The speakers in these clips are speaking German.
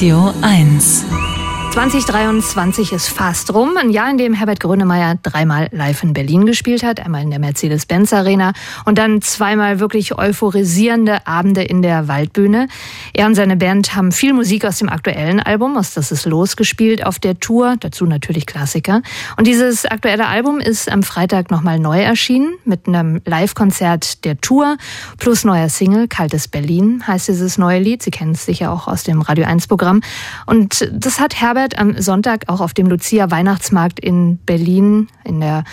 Radio 1. 2023 ist fast rum. Ein Jahr, in dem Herbert Grönemeyer dreimal live in Berlin gespielt hat. Einmal in der Mercedes-Benz Arena und dann zweimal wirklich euphorisierende Abende in der Waldbühne. Er und seine Band haben viel Musik aus dem aktuellen Album, aus Das ist los, gespielt auf der Tour. Dazu natürlich Klassiker. Und dieses aktuelle Album ist am Freitag nochmal neu erschienen mit einem Live-Konzert der Tour plus neuer Single. Kaltes Berlin heißt dieses neue Lied. Sie kennen es sicher auch aus dem Radio 1 Programm. Und das hat Herbert Herbert am Sonntag auch auf dem Lucia Weihnachtsmarkt in Berlin in der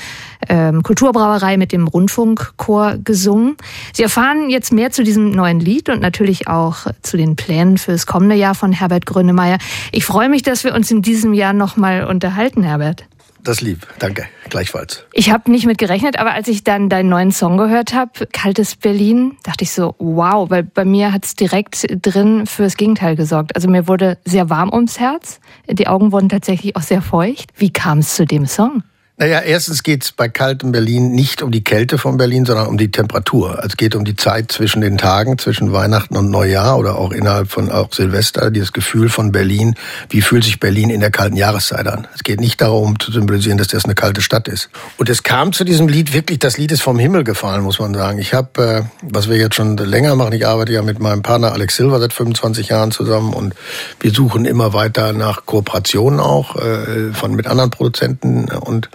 ähm, Kulturbrauerei mit dem Rundfunkchor gesungen. Sie erfahren jetzt mehr zu diesem neuen Lied und natürlich auch zu den Plänen fürs kommende Jahr von Herbert Grönemeyer. Ich freue mich, dass wir uns in diesem Jahr nochmal unterhalten, Herbert. Das lieb, danke, gleichfalls. Ich habe nicht mit gerechnet, aber als ich dann deinen neuen Song gehört habe, Kaltes Berlin, dachte ich so, wow, weil bei mir hat es direkt drin fürs Gegenteil gesorgt. Also mir wurde sehr warm ums Herz, die Augen wurden tatsächlich auch sehr feucht. Wie kam es zu dem Song? Naja, erstens geht es bei kaltem Berlin nicht um die Kälte von Berlin, sondern um die Temperatur. Also es geht um die Zeit zwischen den Tagen, zwischen Weihnachten und Neujahr oder auch innerhalb von auch Silvester, dieses Gefühl von Berlin. Wie fühlt sich Berlin in der kalten Jahreszeit an? Es geht nicht darum zu symbolisieren, dass das eine kalte Stadt ist. Und es kam zu diesem Lied wirklich, das Lied ist vom Himmel gefallen, muss man sagen. Ich habe, äh, was wir jetzt schon länger machen, ich arbeite ja mit meinem Partner Alex Silver seit 25 Jahren zusammen und wir suchen immer weiter nach Kooperationen auch äh, von mit anderen Produzenten und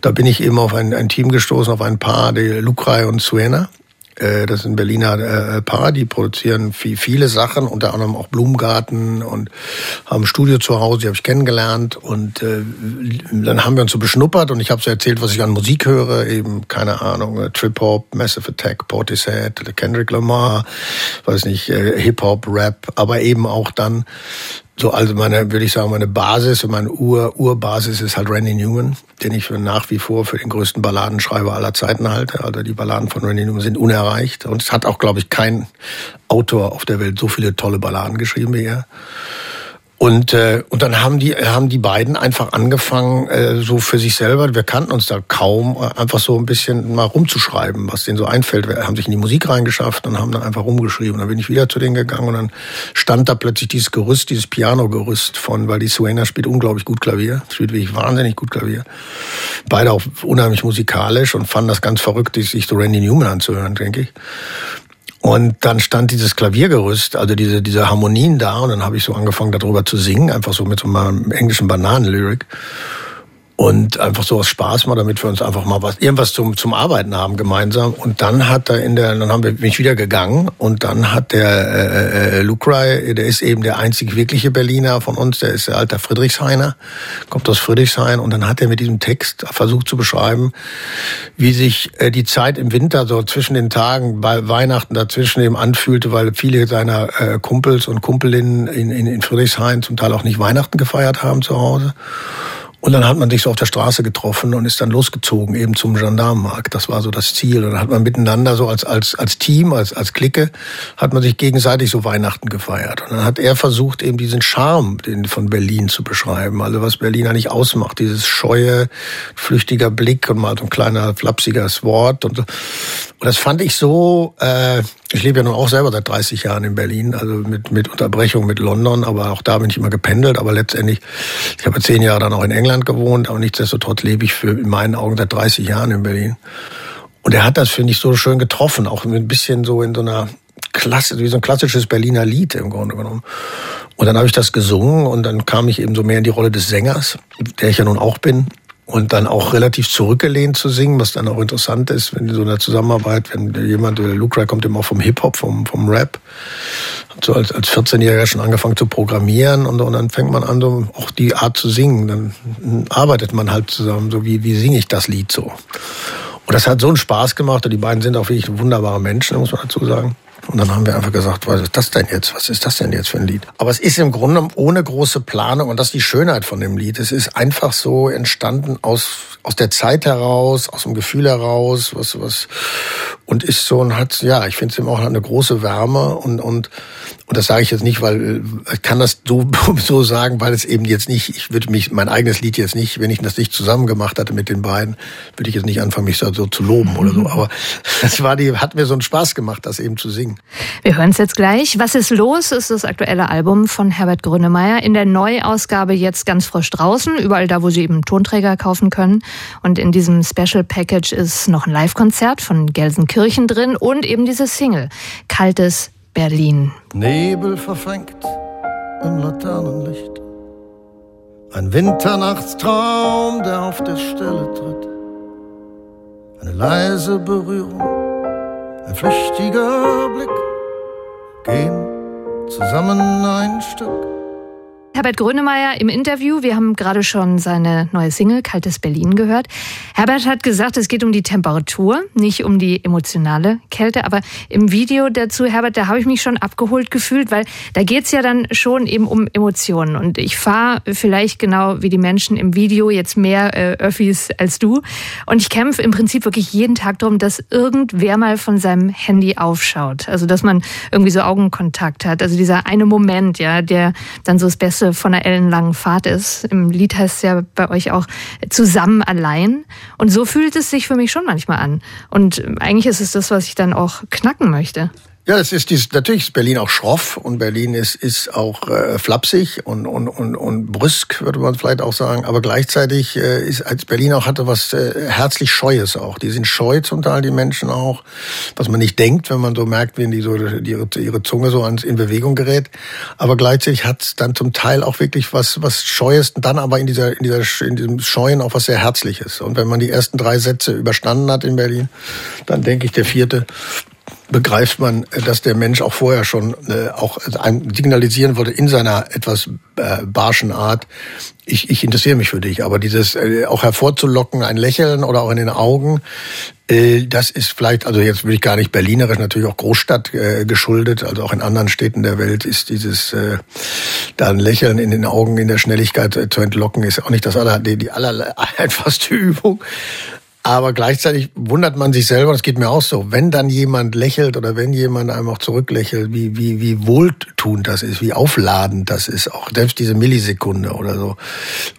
da bin ich eben auf ein, ein Team gestoßen, auf ein Paar, die Lucrei und Suena. Äh, das ein Berliner äh, Paar, die produzieren viel, viele Sachen, unter anderem auch Blumengarten und haben ein Studio zu Hause, die habe ich kennengelernt und äh, dann haben wir uns so beschnuppert und ich habe so erzählt, was ich an Musik höre, eben, keine Ahnung, Trip-Hop, Massive Attack, Portishead, Kendrick Lamar, weiß nicht, Hip-Hop, Rap, aber eben auch dann so, also meine, würde ich sagen, meine Basis und meine Ur, Urbasis ist halt Randy Newman, den ich für nach wie vor für den größten Balladenschreiber aller Zeiten halte. Also die Balladen von Randy Newman sind unerreicht. Und es hat auch, glaube ich, kein Autor auf der Welt so viele tolle Balladen geschrieben wie er. Und, äh, und dann haben die, haben die beiden einfach angefangen, äh, so für sich selber, wir kannten uns da kaum, äh, einfach so ein bisschen mal rumzuschreiben, was denen so einfällt. Wir haben sich in die Musik reingeschafft und haben dann einfach rumgeschrieben. Dann bin ich wieder zu denen gegangen und dann stand da plötzlich dieses Gerüst, dieses Piano-Gerüst von, weil die Suena spielt unglaublich gut Klavier, spielt wirklich wahnsinnig gut Klavier. Beide auch unheimlich musikalisch und fanden das ganz verrückt, sich so Randy Newman anzuhören, denke ich. Und dann stand dieses Klaviergerüst, also diese, diese Harmonien da, und dann habe ich so angefangen, darüber zu singen, einfach so mit so einem englischen Bananenlyrik und einfach so aus Spaß mal, damit wir uns einfach mal was irgendwas zum zum Arbeiten haben gemeinsam. Und dann hat er in der, dann haben wir mich wieder gegangen und dann hat der äh, äh, Lucrey, der ist eben der einzig wirkliche Berliner von uns, der ist der alter Friedrichshainer, kommt aus Friedrichshain und dann hat er mit diesem Text versucht zu beschreiben, wie sich äh, die Zeit im Winter so zwischen den Tagen bei Weihnachten dazwischen eben anfühlte, weil viele seiner äh, Kumpels und Kumpelinnen in, in, in Friedrichshain zum Teil auch nicht Weihnachten gefeiert haben zu Hause. Und dann hat man sich so auf der Straße getroffen und ist dann losgezogen, eben zum Gendarmenmarkt. Das war so das Ziel. Und dann hat man miteinander so als, als, als Team, als, als Clique, hat man sich gegenseitig so Weihnachten gefeiert. Und dann hat er versucht, eben diesen Charme den von Berlin zu beschreiben. Also was Berlin eigentlich ausmacht. Dieses scheue, flüchtiger Blick und mal so ein kleiner, flapsiges Wort. Und, und das fand ich so, äh, ich lebe ja nun auch selber seit 30 Jahren in Berlin, also mit, mit Unterbrechung mit London, aber auch da bin ich immer gependelt. Aber letztendlich, ich habe zehn Jahre dann auch in England gewohnt, aber nichtsdestotrotz lebe ich für in meinen Augen seit 30 Jahren in Berlin. Und er hat das, finde ich, so schön getroffen, auch ein bisschen so in so einer Klasse, wie so ein klassisches Berliner Lied im Grunde genommen. Und dann habe ich das gesungen und dann kam ich eben so mehr in die Rolle des Sängers, der ich ja nun auch bin. Und dann auch relativ zurückgelehnt zu singen, was dann auch interessant ist, wenn so in der Zusammenarbeit, wenn jemand, der Luke kommt immer vom Hip-Hop, vom, vom Rap, hat so als, als 14-Jähriger schon angefangen zu programmieren und, und dann fängt man an, so auch die Art zu singen. Dann arbeitet man halt zusammen, so wie, wie singe ich das Lied so. Und das hat so einen Spaß gemacht und die beiden sind auch wirklich wunderbare Menschen, muss man dazu sagen. Und dann haben wir einfach gesagt, was ist das denn jetzt? Was ist das denn jetzt für ein Lied? Aber es ist im Grunde ohne große Planung und das ist die Schönheit von dem Lied. Es ist einfach so entstanden aus, aus der Zeit heraus, aus dem Gefühl heraus, was, was, und ist so und hat, ja, ich finde es eben auch eine große Wärme und, und, und das sage ich jetzt nicht, weil ich kann das so, so sagen, weil es eben jetzt nicht, ich würde mich, mein eigenes Lied jetzt nicht, wenn ich das nicht zusammen gemacht hatte mit den beiden, würde ich jetzt nicht anfangen, mich so, so zu loben oder so. Aber das war die, hat mir so einen Spaß gemacht, das eben zu singen. Singen. Wir hören es jetzt gleich. Was ist los? Ist das aktuelle Album von Herbert Grönemeyer in der Neuausgabe jetzt ganz frisch draußen, überall da, wo Sie eben Tonträger kaufen können. Und in diesem Special Package ist noch ein Live-Konzert von Gelsenkirchen drin und eben diese Single Kaltes Berlin. Nebel verfängt im Laternenlicht. Ein Winternachtstraum, der auf der Stelle tritt. Eine leise Berührung, ein flüchtiger Blick. Gehen zusammen ein Stück. Herbert Grönemeyer im Interview. Wir haben gerade schon seine neue Single Kaltes Berlin gehört. Herbert hat gesagt, es geht um die Temperatur, nicht um die emotionale Kälte. Aber im Video dazu, Herbert, da habe ich mich schon abgeholt gefühlt, weil da geht es ja dann schon eben um Emotionen. Und ich fahre vielleicht genau wie die Menschen im Video jetzt mehr äh, Öffis als du. Und ich kämpfe im Prinzip wirklich jeden Tag darum, dass irgendwer mal von seinem Handy aufschaut. Also dass man irgendwie so Augenkontakt hat. Also dieser eine Moment, ja, der dann so das Beste Hälfte von einer ellenlangen Fahrt ist. Im Lied heißt es ja bei euch auch zusammen allein. Und so fühlt es sich für mich schon manchmal an. Und eigentlich ist es das, was ich dann auch knacken möchte. Ja, es ist dies, natürlich ist Berlin auch schroff und Berlin ist, ist auch äh, flapsig und, und, und, und brüsk, würde man vielleicht auch sagen. Aber gleichzeitig äh, ist als Berlin auch hatte was äh, herzlich Scheues auch. Die sind scheu zum Teil, die Menschen auch, was man nicht denkt, wenn man so merkt, wenn die so die, ihre Zunge so ans, in Bewegung gerät. Aber gleichzeitig hat es dann zum Teil auch wirklich was, was Scheues und dann aber in dieser, in dieser, in diesem Scheuen auch was sehr Herzliches. Und wenn man die ersten drei Sätze überstanden hat in Berlin, dann denke ich, der vierte begreift man, dass der Mensch auch vorher schon äh, auch signalisieren wollte in seiner etwas äh, barschen Art, ich, ich interessiere mich für dich. Aber dieses äh, auch hervorzulocken, ein Lächeln oder auch in den Augen, äh, das ist vielleicht, also jetzt will ich gar nicht berlinerisch, natürlich auch Großstadt äh, geschuldet, also auch in anderen Städten der Welt ist dieses äh, da ein Lächeln in den Augen in der Schnelligkeit äh, zu entlocken, ist auch nicht das aller, die, die aller einfachste Übung. Aber gleichzeitig wundert man sich selber, das geht mir auch so, wenn dann jemand lächelt oder wenn jemand einem auch zurücklächelt, wie, wie, wie wohltuend das ist, wie aufladend das ist, auch selbst diese Millisekunde oder so.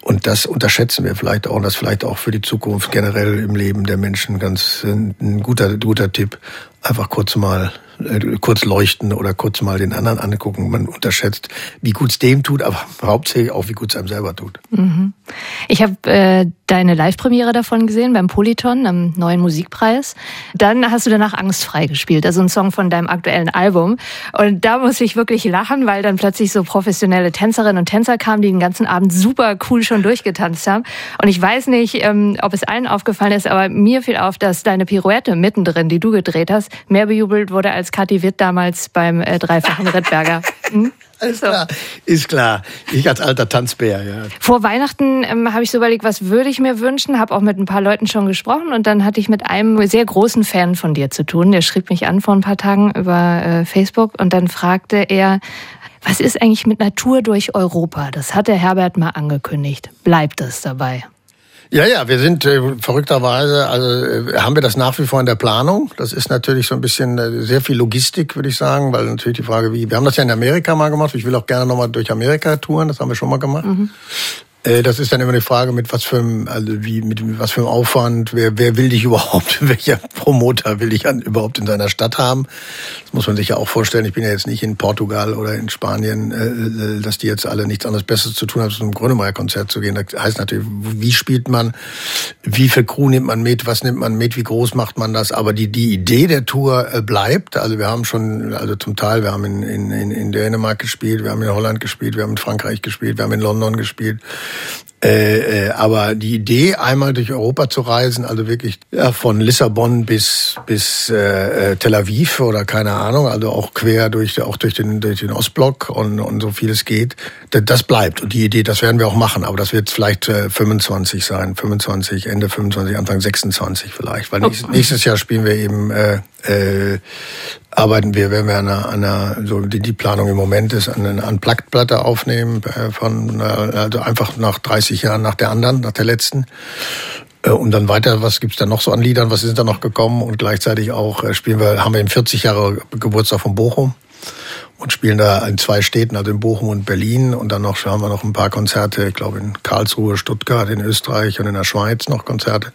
Und das unterschätzen wir vielleicht auch, und das vielleicht auch für die Zukunft generell im Leben der Menschen ganz ein guter, guter Tipp. Einfach kurz mal äh, kurz leuchten oder kurz mal den anderen angucken. Man unterschätzt, wie gut es dem tut, aber hauptsächlich auch, wie gut es einem selber tut. Mhm. Ich habe äh, deine Live-Premiere davon gesehen beim Polyton, am neuen Musikpreis. Dann hast du danach Angstfrei gespielt, also ein Song von deinem aktuellen Album. Und da muss ich wirklich lachen, weil dann plötzlich so professionelle Tänzerinnen und Tänzer kamen, die den ganzen Abend super cool schon durchgetanzt haben. Und ich weiß nicht, ähm, ob es allen aufgefallen ist, aber mir fiel auf, dass deine Pirouette mittendrin, die du gedreht hast, mehr bejubelt wurde als Kathi Witt damals beim äh, dreifachen Rittberger. Hm? Ist klar, ist klar. Ich als alter Tanzbär, ja. Vor Weihnachten ähm, habe ich so überlegt, was würde ich mir wünschen, habe auch mit ein paar Leuten schon gesprochen und dann hatte ich mit einem sehr großen Fan von dir zu tun. Der schrieb mich an vor ein paar Tagen über äh, Facebook und dann fragte er, was ist eigentlich mit Natur durch Europa? Das hat der Herbert mal angekündigt. Bleibt es dabei? Ja, ja, wir sind äh, verrückterweise, also äh, haben wir das nach wie vor in der Planung. Das ist natürlich so ein bisschen äh, sehr viel Logistik, würde ich sagen, weil natürlich die Frage, wie, wir haben das ja in Amerika mal gemacht. Ich will auch gerne nochmal durch Amerika touren, das haben wir schon mal gemacht. Mhm. Äh, das ist dann immer die Frage, mit was für einem, also wie, mit was für einem Aufwand, wer, wer will dich überhaupt, welcher Promoter will dich an, überhaupt in seiner Stadt haben? Das muss man sich ja auch vorstellen. Ich bin ja jetzt nicht in Portugal oder in Spanien, äh, äh dass die jetzt alle nichts anderes Besseres zu tun haben, als zum Grönemeyer-Konzert zu gehen. Das heißt natürlich, wie spielt man, wie viel Crew nimmt man mit, was nimmt man mit, wie groß macht man das? Aber die, die Idee der Tour bleibt. Also wir haben schon, also zum Teil, wir haben in, in, in Dänemark gespielt, wir haben in Holland gespielt, wir haben in Frankreich gespielt, wir haben in London gespielt. Äh, äh, aber die Idee, einmal durch Europa zu reisen, also wirklich ja, von Lissabon bis bis äh, äh Tel Aviv oder keine Ahnung, also auch quer durch auch durch den durch den Ostblock und und so viel es geht, das, bleibt. Und die Idee, das werden wir auch machen, aber das wird vielleicht äh, 25 sein, 25 Ende 25, Anfang 26 vielleicht, weil nächstes, nächstes Jahr spielen wir eben äh, äh, arbeiten wir, wenn wir an einer, an einer so die, die Planung im Moment ist, an einer Unplugged-Platte aufnehmen, äh, von, äh, also einfach nach 30 Jahren nach der anderen, nach der letzten. Äh, und dann weiter, was gibt's da noch so an Liedern, was ist da noch gekommen? Und gleichzeitig auch spielen wir, haben wir den 40 Jahre Geburtstag von Bochum und spielen da in zwei Städten, also in Bochum und Berlin. Und dann noch haben wir noch ein paar Konzerte, ich glaube in Karlsruhe, Stuttgart, in Österreich und in der Schweiz noch Konzerte.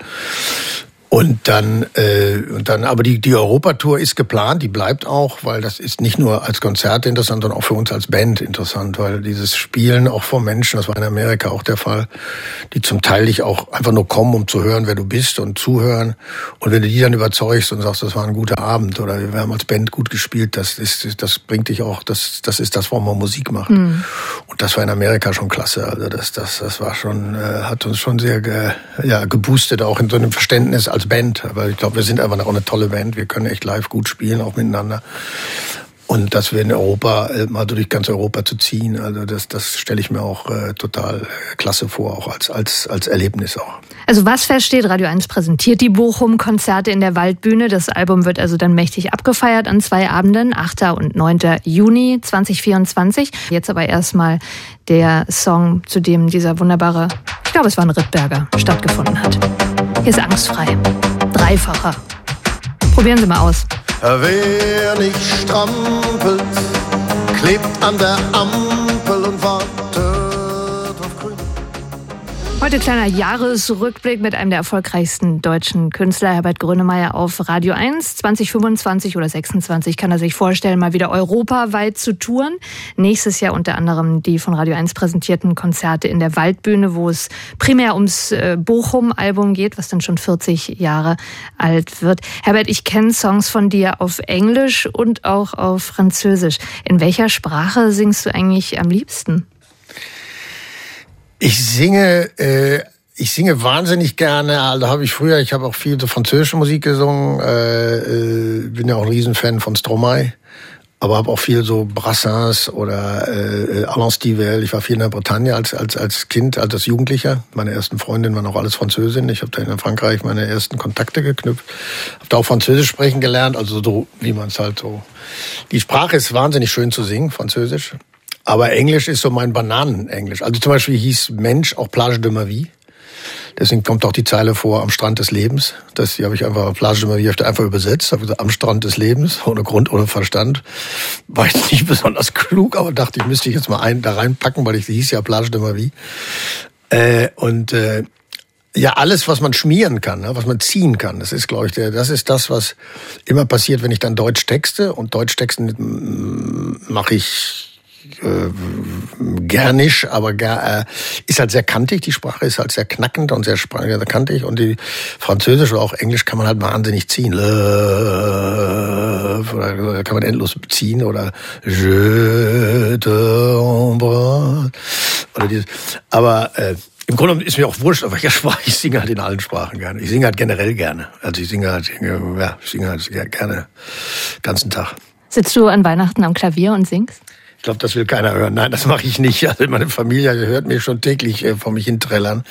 Und dann, äh, und dann, aber die, die Europatour ist geplant, die bleibt auch, weil das ist nicht nur als Konzert interessant, sondern auch für uns als Band interessant, weil dieses Spielen auch vor Menschen, das war in Amerika auch der Fall, die zum Teil dich auch einfach nur kommen, um zu hören, wer du bist und zuhören. Und wenn du die dann überzeugst und sagst, das war ein guter Abend oder wir haben als Band gut gespielt, das ist, das bringt dich auch, das, das ist das, warum man Musik macht. Mhm. Und das war in Amerika schon klasse. Also das, das, das war schon, äh, hat uns schon sehr ge, ja, geboostet, auch in so einem Verständnis als Band, weil ich glaube, wir sind einfach auch eine tolle Band. Wir können echt live gut spielen, auch miteinander. Und dass wir in Europa, äh, mal durch ganz Europa zu ziehen, also das, das stelle ich mir auch äh, total klasse vor, auch als, als, als Erlebnis auch. Also was feststeht, Radio 1 präsentiert die Bochum-Konzerte in der Waldbühne. Das Album wird also dann mächtig abgefeiert an zwei Abenden, 8. und 9. Juni 2024. Jetzt aber erstmal der Song, zu dem dieser wunderbare, ich glaube es war ein Rittberger, stattgefunden hat. Ist angstfrei. Dreifacher. Probieren Sie mal aus. Wer nicht strampelt, klebt an der Ampel und wartet Heute kleiner Jahresrückblick mit einem der erfolgreichsten deutschen Künstler, Herbert Grönemeyer, auf Radio 1. 2025 oder 26 kann er sich vorstellen, mal wieder europaweit zu touren. Nächstes Jahr unter anderem die von Radio 1 präsentierten Konzerte in der Waldbühne, wo es primär ums äh, Bochum-Album geht, was dann schon 40 Jahre alt wird. Herbert, ich kenne Songs von dir auf Englisch und auch auf Französisch. In welcher Sprache singst du eigentlich am liebsten? Ich singe, äh, ich singe wahnsinnig gerne. Also habe ich früher, ich habe auch viel so französische Musik gesungen. Äh, äh, bin ja auch ein Riesenfan von Stromae. Aber habe auch viel so Brassens oder äh, Alain Stivell. Ich war viel in der Bretagne als, als, als Kind, als Jugendlicher. Meine ersten Freundinnen waren auch alles Französinnen. Ich habe da in Frankreich meine ersten Kontakte geknüpft. Habe da auch Französisch sprechen gelernt, also so wie man es halt so. Die Sprache ist wahnsinnig schön zu singen, Französisch. Aber Englisch ist so mein Bananenenglisch. Also zum Beispiel hieß Mensch auch Plage de ma vie. Deswegen kommt auch die Zeile vor am Strand des Lebens. Das die habe ich einfach Plage de ma vie einfach übersetzt. Habe gesagt, am Strand des Lebens, ohne Grund, ohne Verstand. War jetzt nicht besonders klug, aber dachte ich, müsste ich jetzt mal einen da reinpacken, weil ich hieß ja Plage de ma vie. Äh, und äh, ja, alles, was man schmieren kann, ne, was man ziehen kann, das ist, glaube ich, der, das ist das, was immer passiert, wenn ich dann Deutsch texte. Und Deutsch texten mache ich äh, gernisch, aber ger, äh, ist halt sehr kantig. Die Sprache ist halt sehr knackend und sehr, kantig. Und die Französisch oder auch Englisch kann man halt wahnsinnig ziehen. Oder kann man endlos ziehen oder je t'embrasse. Oder dieses. Aber äh, im Grunde ist mir auch wurscht, auf welcher Sprache ich singe halt in allen Sprachen gerne. Ich singe halt generell gerne. Also ich singe halt, ja, ich singe halt gerne ganzen Tag. Sitzt du an Weihnachten am Klavier und singst? Ich glaube, das will keiner hören. Nein, das mache ich nicht. Also meine Familie hört mir schon täglich äh, vor mich hin trällern.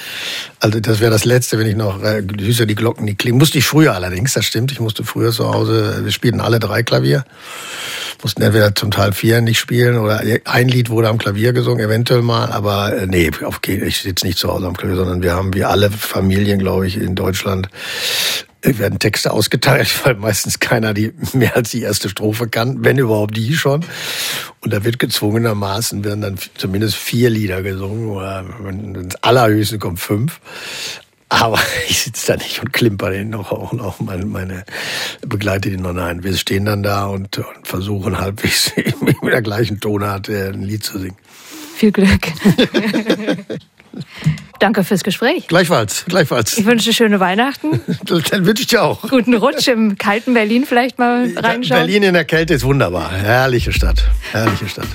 Also das wäre das Letzte, wenn ich noch äh, süßer die Glocken nicht klingen. Musste ich früher allerdings, das stimmt. Ich musste früher zu Hause, wir spielten alle drei Klavier. Mussten entweder zum Teil vier nicht spielen oder ein Lied wurde am Klavier gesungen, eventuell mal. Aber äh, nee, auf, ich sitze nicht zu Hause am Klavier, sondern wir haben wie alle Familien, glaube ich, in Deutschland werden Texte ausgeteilt, weil meistens keiner die mehr als die erste Strophe kann, wenn überhaupt die schon. Und da wird gezwungenermaßen werden dann zumindest vier Lieder gesungen oder ins allerhöchste kommt fünf. Aber ich sitze da nicht und klimper den noch auch noch meine, meine begleite den noch nein. Wir stehen dann da und, und versuchen halbwegs mit der gleichen Tonart äh, ein Lied zu singen. Viel Glück. Danke fürs Gespräch. Gleichfalls, gleichfalls. Ich wünsche schöne Weihnachten. Dann wünsche ich dir auch. Guten Rutsch im kalten Berlin vielleicht mal reinschauen. Berlin in der Kälte ist wunderbar. Herrliche Stadt. Herrliche Stadt.